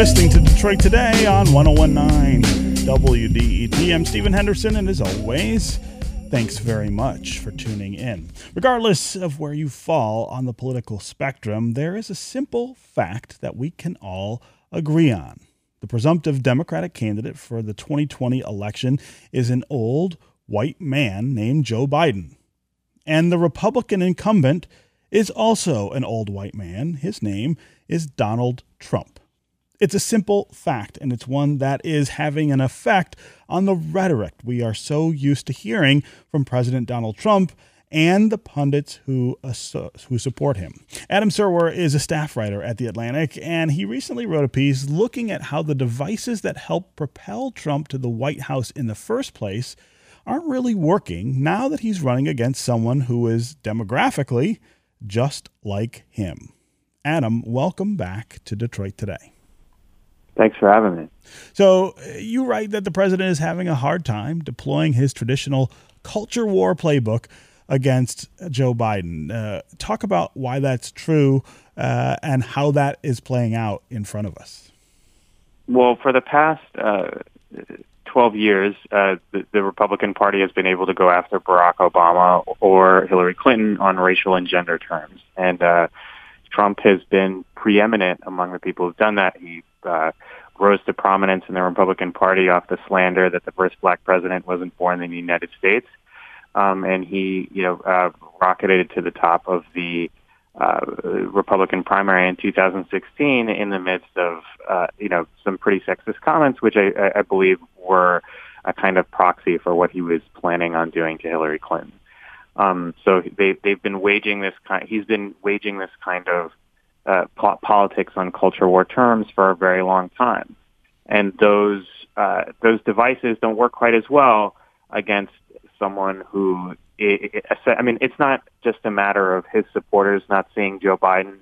listening to Detroit Today on 1019 WDET. I'm Stephen Henderson, and as always, thanks very much for tuning in. Regardless of where you fall on the political spectrum, there is a simple fact that we can all agree on. The presumptive Democratic candidate for the 2020 election is an old white man named Joe Biden. And the Republican incumbent is also an old white man. His name is Donald Trump. It's a simple fact, and it's one that is having an effect on the rhetoric we are so used to hearing from President Donald Trump and the pundits who uh, who support him. Adam Serwer is a staff writer at The Atlantic, and he recently wrote a piece looking at how the devices that helped propel Trump to the White House in the first place aren't really working now that he's running against someone who is demographically just like him. Adam, welcome back to Detroit Today. Thanks for having me. So, uh, you write that the president is having a hard time deploying his traditional culture war playbook against Joe Biden. Uh, talk about why that's true uh, and how that is playing out in front of us. Well, for the past uh, 12 years, uh, the, the, Republican Party has been able to go after Barack Obama or Hillary Clinton on racial and gender terms. And uh, Trump has been preeminent among the people who've done that. He uh, rose to prominence in the Republican Party off the slander that the first black president wasn't born in the United States. Um, and he, you know, uh, rocketed to the top of the uh, Republican primary in 2016 in the midst of, uh, you know, some pretty sexist comments, which I, I believe were a kind of proxy for what he was planning on doing to Hillary Clinton. Um, so they, they've been waging this kind. He's been waging this kind of uh, politics on culture war terms for a very long time, and those uh, those devices don't work quite as well against someone who. I mean, it's not just a matter of his supporters not seeing Joe Biden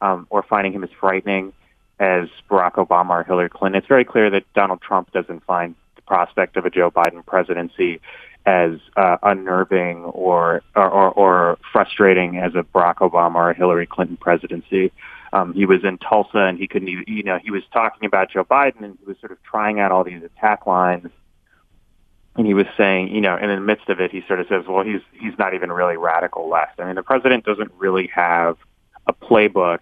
um, or finding him as frightening as Barack Obama or Hillary Clinton. It's very clear that Donald Trump doesn't find the prospect of a Joe Biden presidency as uh, unnerving or, or, or frustrating as a Barack Obama or Hillary Clinton presidency. Um, he was in Tulsa and he couldn't even, you know, he was talking about Joe Biden and he was sort of trying out all these attack lines. And he was saying, you know, in the midst of it, he sort of says, well, he's, he's not even really radical left. I mean, the president doesn't really have a playbook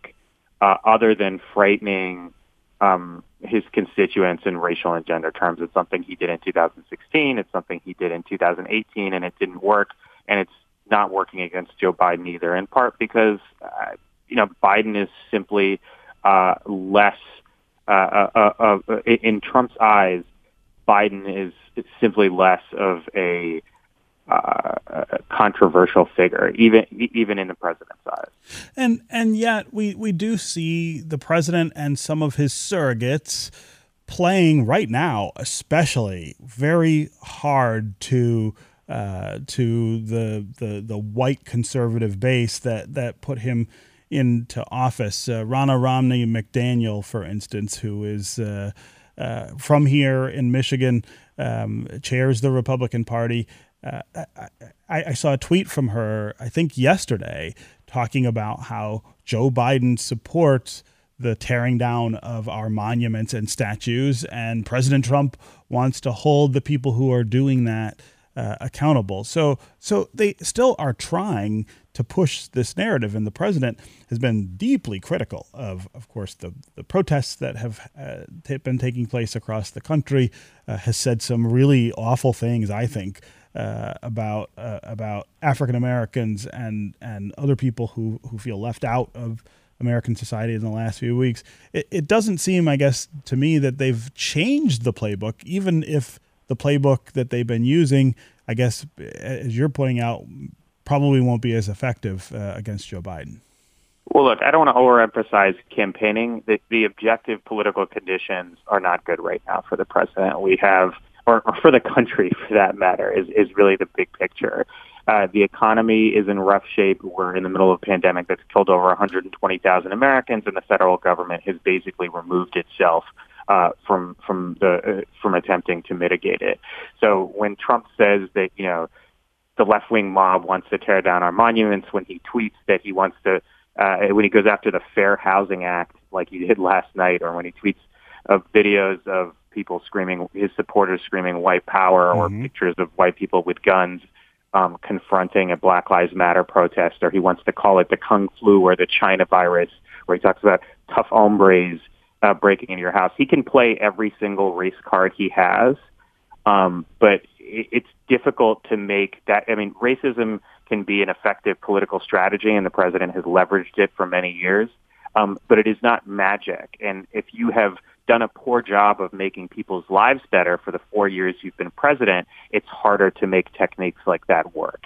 uh, other than frightening um, his constituents in racial and gender terms. It's something he did in 2016. It's something he did in 2018, and it didn't work. And it's not working against Joe Biden either, in part because, uh, you know, Biden is simply uh, less, uh, uh, uh, uh in Trump's eyes, Biden is simply less of a uh, controversial figure, even even in the president's eyes. And and yet we we do see the president and some of his surrogates playing right now, especially very hard to. Uh, to the, the the white conservative base that that put him into office. Uh, Ronna Romney McDaniel, for instance, who is uh, uh, from here in Michigan, um, chairs the Republican Party, uh, I, I, saw a tweet from her, I think yesterday, talking about how Joe Biden supports the tearing down of our monuments and statues, and President Trump wants to hold the people who are doing that uh, accountable. So, so they still are trying to push this narrative, and the president has been deeply critical of, of course, the the protests that have uh, t- been taking place across the country. Uh, has said some really awful things, I think, uh, about uh, about African Americans and and other people who who feel left out of American society in the last few weeks. It, it doesn't seem, I guess, to me that they've changed the playbook, even if the playbook that they've been using, I guess, as you're pointing out, probably won't be as effective uh, against Joe Biden. Well, look, I don't want to overemphasize campaigning. The, the objective political conditions are not good right now for the president. We have or, or for the country for that matter, is, is really the big picture. Uh, the economy is in rough shape. We're in the middle of a pandemic that's killed over 120,000 Americans, and the federal government has basically removed itself uh, from from the uh, from attempting to mitigate it. So when Trump says that you know the left wing mob wants to tear down our monuments, when he tweets that he wants to uh, when he goes after the Fair Housing Act like he did last night, or when he tweets of videos of people screaming, his supporters screaming white power or Mhm. pictures of white people with guns um, confronting a Black Lives Matter protest, or he wants to call it the Kung Flu or the China virus, where he talks about tough hombres uh, breaking into your house. He can play every single race card he has, um, but it, it's difficult to make that. I mean, racism can be an effective political strategy, and the president has leveraged it for many years. Um, but it is not magic. And if you have done a poor job of making people's lives better for the four years you've been president, it's harder to make techniques like that work.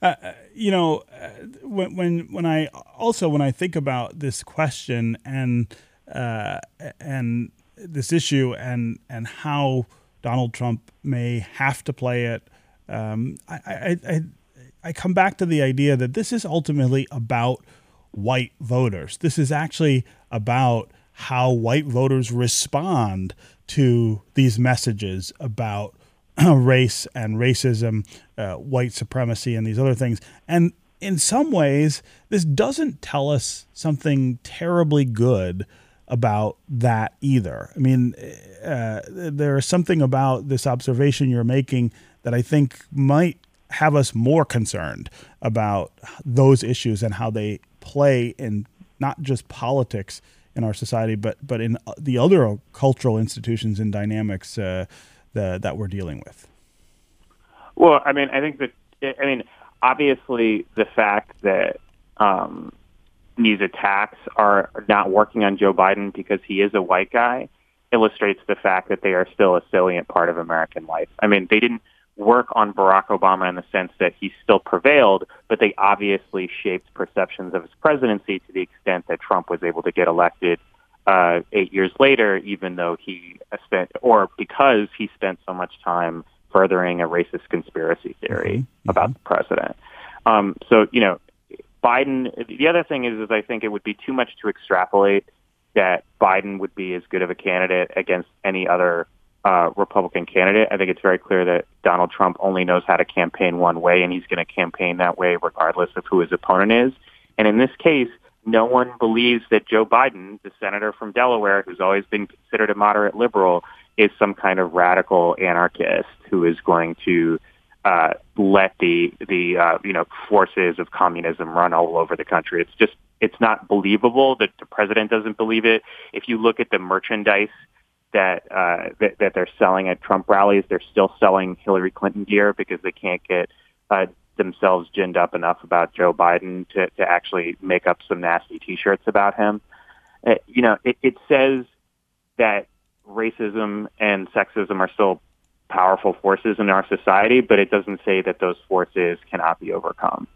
Uh, you know, uh, when when when I also when I think about this question and uh, and this issue and and how Donald Trump may have to play it, um, I, I, I I come back to the idea that this is ultimately about white voters. This is actually about how white voters respond to these messages about race and racism, uh, white supremacy, and these other things. And in some ways, this doesn't tell us something terribly good about that either. I mean, uh, there is something about this observation you're making that I think might have us more concerned about those issues and how they play in not just politics in our society, but but in the other cultural institutions and dynamics uh, the, that we're dealing with. Well, I mean, I think that I mean, obviously, the fact that um, these attacks are not working on Joe Biden because he is a white guy illustrates the fact that they are still a salient part of American life. I mean, they didn't work on Barack Obama in the sense that he still prevailed, but they obviously shaped perceptions of his presidency to the extent that Trump was able to get elected uh, eight years later, even though he spent, or because he spent so much time furthering a racist conspiracy theory Mhm. about the president. Um, so, you know, Biden. The other thing is, is I think it would be too much to extrapolate that Biden would be as good of a candidate against any other uh, Republican candidate. I think it's very clear that Donald Trump only knows how to campaign one way, and he's going to campaign that way regardless of who his opponent is. And in this case, no one believes that Joe Biden, the senator from Delaware, who's always been considered a moderate liberal, is some kind of radical anarchist who is going to uh, let the the uh, you know forces of communism run all over the country. It's just it's not believable that the president doesn't believe it. If you look at the merchandise that uh, that, that they're selling at Trump rallies, they're still selling Hillary Clinton gear because they can't get uh, themselves ginned up enough about Joe Biden to, to actually make up some nasty T-shirts about him. Uh, you know, it, it says that racism and sexism are still powerful forces in our society, but it doesn't say that those forces cannot be overcome.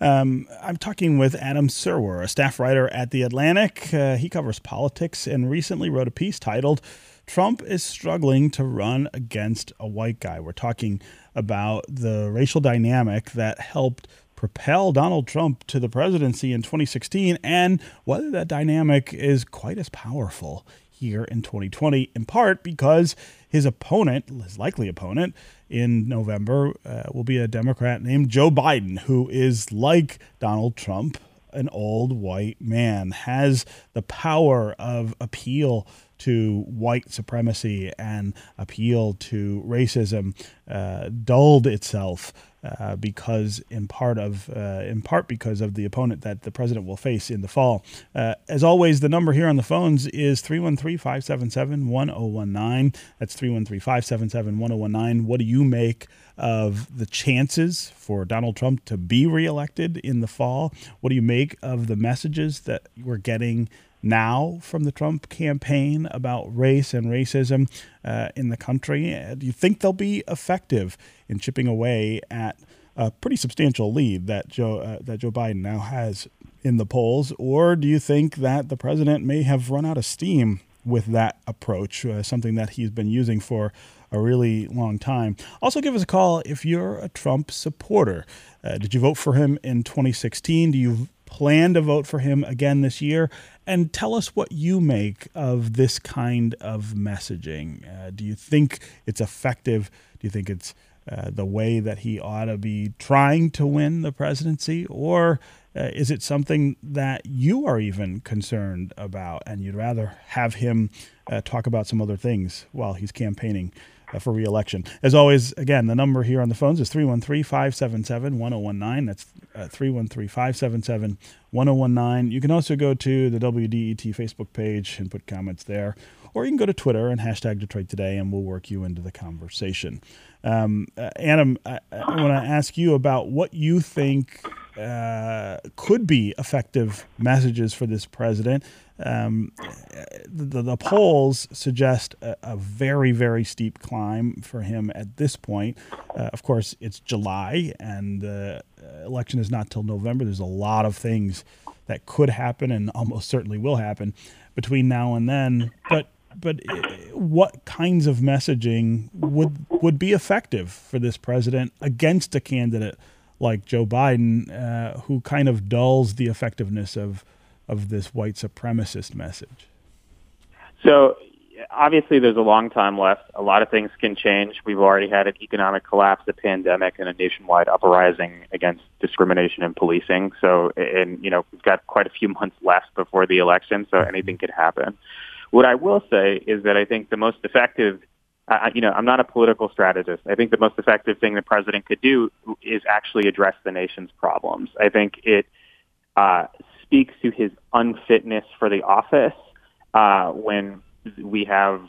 Um, I'm talking with Adam Serwer, a staff writer at The Atlantic. Uh, he covers politics and recently wrote a piece titled Trump is Struggling to Run Against a White Guy. We're talking about the racial dynamic that helped propel Donald Trump to the presidency in 2016 and whether that dynamic is quite as powerful here in 2020, in part because his opponent, his likely opponent in November, uh, will be a Democrat named Joe Biden, who is like Donald Trump, an old white man, has the power of appeal to white supremacy and appeal to racism, uh, dulled itself uh, because in part of uh, in part because of the opponent that the president will face in the fall. Uh, as always, the number here on the phones is 313-577-1019. That's 313-577-1019. What do you make of the chances for Donald Trump to be reelected in the fall? What do you make of the messages that we're getting now from the Trump campaign about race and racism uh, in the country? Uh, Do you think they'll be effective in chipping away at a pretty substantial lead that Joe uh, that Joe Biden now has in the polls, or do you think that the president may have run out of steam with that approach, uh, something that he's been using for a really long time? Also, give us a call if you're a Trump supporter. Uh, did you vote for him in 2016? Do you plan to vote for him again this year? And tell us what you make of this kind of messaging. Uh, do you think it's effective? Do you think it's uh, the way that he ought to be trying to win the presidency, or uh, is it something that you are even concerned about and you'd rather have him uh, talk about some other things while he's campaigning for reelection? As always, again, the number here on the phones is 313 577 1019. That's uh, 313 577 1019. You can also go to the WDET Facebook page and put comments there. Or you can go to Twitter and hashtag Detroit Today, and we'll work you into the conversation. Um, uh, Adam, I, I want to ask you about what you think uh, could be effective messages for this president. Um, the, the, polls suggest a, a, very, very steep climb for him at this point. Uh, of course, it's July, and the election is not till November. There's a lot of things that could happen and almost certainly will happen between now and then. But but uh, what kinds of messaging would would be effective for this president against a candidate like Joe Biden, uh, who kind of dulls the effectiveness of of this white supremacist message? So obviously there's a long time left. A lot of things can change. We've already had an economic collapse, a pandemic, and a nationwide uprising against discrimination and policing. So, and you know, we've got quite a few months left before the election, so anything could happen. What I will say is that I think the most effective, uh, you know, I'm not a political strategist. I think the most effective thing the president could do is actually address the nation's problems. I think it uh, speaks to his unfitness for the office uh, when we have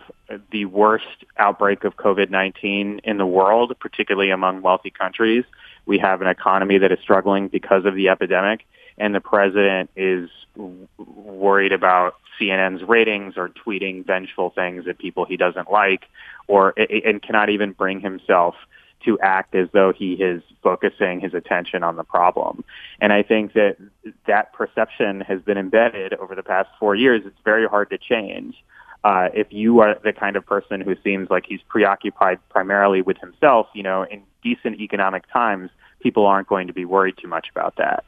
the worst outbreak of COVID-19 in the world, particularly among wealthy countries. We have an economy that is struggling because of the epidemic, and the president is worried about CNN's ratings or tweeting vengeful things at people he doesn't like, or and cannot even bring himself to act as though he is focusing his attention on the problem. And I think that that perception has been embedded over the past four years. It's very hard to change. Uh, if you are the kind of person who seems like he's preoccupied primarily with himself, you know, in decent economic times, people aren't going to be worried too much about that.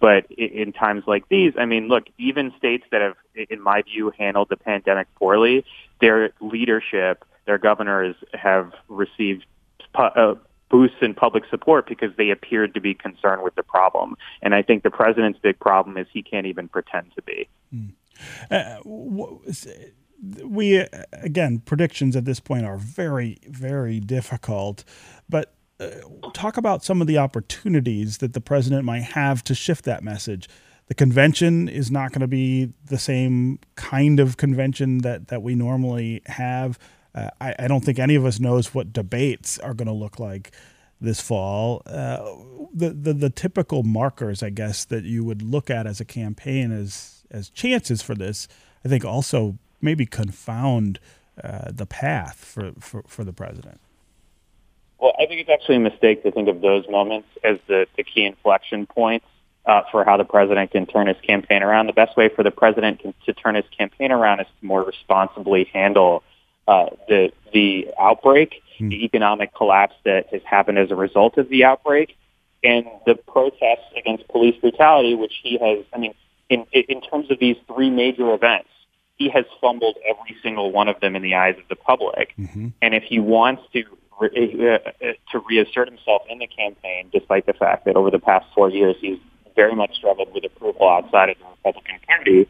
But in times like these, I mean, look, even states that have, in my view, handled the pandemic poorly, their leadership, their governors have received uh, boosts in public support because they appeared to be concerned with the problem. And I think the president's big problem is he can't even pretend to be. Mm. Uh, we again predictions at this point are very very difficult, but uh, talk about some of the opportunities that the president might have to shift that message. The convention is not going to be the same kind of convention that that we normally have. I, I, don't think any of us knows what debates are going to look like this fall. Uh, the, the the typical markers, I guess, that you would look at as a campaign as as chances for this, I think also maybe confound uh, the path for, for, for the president. Well, I think it's actually a mistake to think of those moments as the, the key inflection points uh, for how the president can turn his campaign around. The best way for the president can, to turn his campaign around is to more responsibly handle uh, the the outbreak, mm. the economic collapse that has happened as a result of the outbreak, and the protests against police brutality, which he has. I mean, in in terms of these three major events, he has fumbled every single one of them in the eyes of the public. Mm-hmm. And if he wants to re- uh, to reassert himself in the campaign, despite the fact that over the past four years he's very much struggled with approval outside of the Republican Party,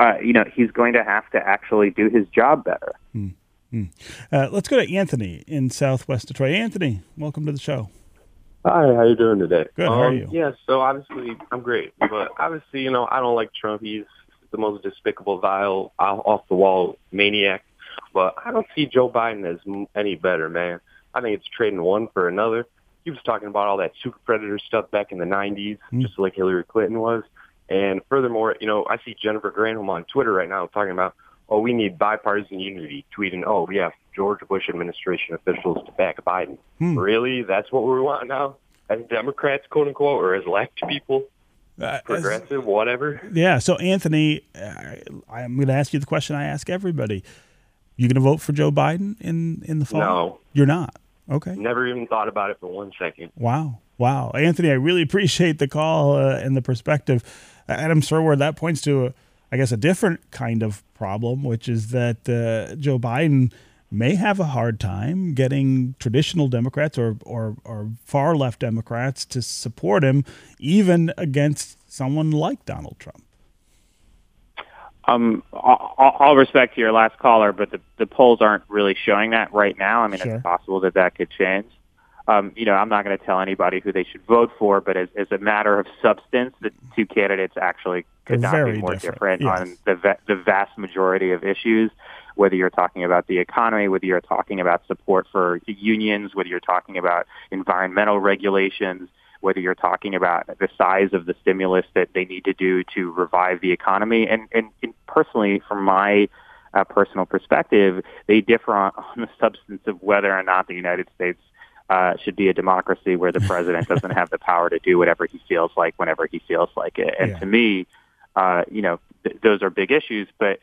uh, you know, he's going to have to actually do his job better. Mm-hmm. Uh, let's go to Anthony in Southwest Detroit. Anthony, welcome to the show. Hi, how you doing today? Good. Um, how are you? Yeah, so obviously I'm great, but obviously, you know, I don't like Trump. He's the most despicable, vile, off the wall maniac. But I don't see Joe Biden as any better, man. I think it's trading one for another. He was talking about all that super predator stuff back in the 90s, mm. just like Hillary Clinton was. And furthermore, you know, I see Jennifer Granholm on Twitter right now talking about, oh, we need bipartisan unity, tweeting, oh, we have George Bush administration officials to back Biden. Hmm. Really? That's what we want now? As Democrats, quote unquote, or as left people? Uh, progressive, as, whatever. Yeah. So, Anthony, uh, I'm going to ask you the question I ask everybody. You going to vote for Joe Biden in in the fall? No, you're not. Okay. Never even thought about it for one second. Wow. Wow. Anthony, I really appreciate the call uh, and the perspective. Adam Serwer, that points to, a, I guess, a different kind of problem, which is that uh, Joe Biden may have a hard time getting traditional Democrats or, or, or far left Democrats to support him, even against someone like Donald Trump. Um, all, all, respect to your last caller, but the, the polls aren't really showing that right now. I mean, sure. it's possible that that could change. Um, you know, I'm not going to tell anybody who they should vote for, but as, as a matter of substance, the two candidates actually could They're not be more different, different yes. on the va- the vast majority of issues. Whether you're talking about the economy, whether you're talking about support for unions, whether you're talking about environmental regulations, whether you're talking about the size of the stimulus that they need to do to revive the economy, and and, and personally, from my uh, personal perspective, they differ on, on the substance of whether or not the United States uh, should be a democracy where the president doesn't have the power to do whatever he feels like whenever he feels like it. And Yeah. to me, uh, you know, th- those are big issues. But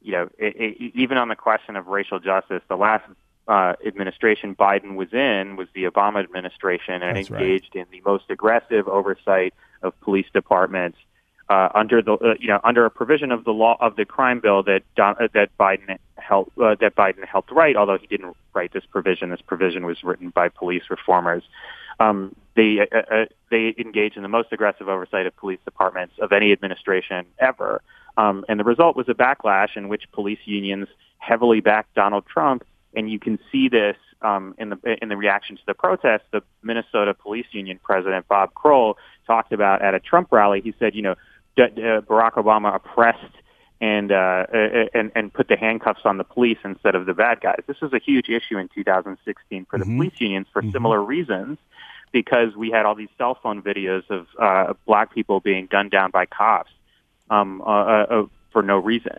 you know, it, it, even on the question of racial justice, the last uh, administration Biden was in was the Obama administration, and That's right. engaged in the most aggressive oversight of police departments uh, under the uh, you know under a provision of the law of the crime bill that Don, uh, that Biden helped uh, that Biden helped write. Although he didn't write this provision, this provision was written by police reformers. Um, they uh, uh, they engage in the most aggressive oversight of police departments of any administration ever, um, and the result was a backlash in which police unions heavily backed Donald Trump, and you can see this um, in the in the reaction to the protests. The Minnesota Police Union president Bob Kroll talked about at a Trump rally. He said, you know, uh, Barack Obama oppressed and uh, uh, and and put the handcuffs on the police instead of the bad guys. This was a huge issue in 2016 for the Mhm. police unions for Mhm. similar reasons, because we had all these cell phone videos of uh, black people being gunned down by cops um, uh, uh, uh, for no reason.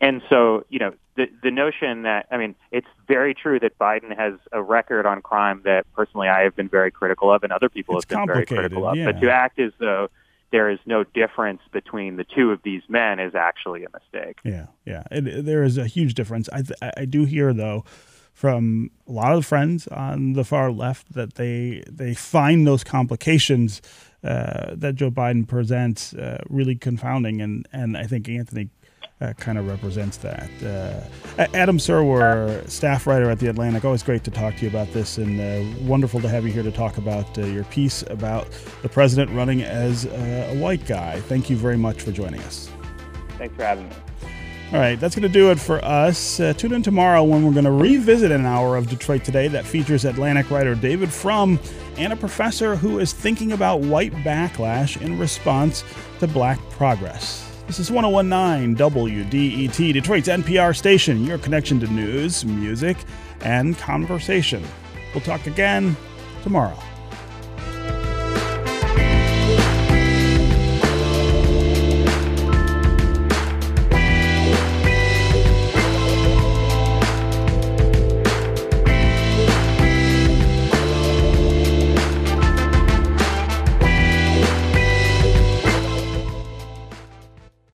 And so, you know, the the notion that I mean, it's very true that Biden has a record on crime that personally I have been very critical of, and other people It's have been very critical of. yeah. But to act as though there is no difference between the two of these men is actually a mistake. Yeah, yeah. It, there is a huge difference. I, th- I do hear though from a lot of friends on the far left that they they find those complications uh, that Joe Biden presents uh, really confounding, and and I think Anthony. Uh, kind of represents that. Uh, Adam Serwer, staff writer at The Atlantic, always great to talk to you about this, and uh, wonderful to have you here to talk about uh, your piece about the president running as uh, a white guy. Thank you very much for joining us. Thanks for having me. All right, that's going to do it for us. Uh, tune in tomorrow when we're going to revisit an hour of Detroit Today that features Atlantic writer David Frum and a professor who is thinking about white backlash in response to black progress. This is 1019 WDET, Detroit's NPR station, your connection to news, music, and conversation. We'll talk again tomorrow.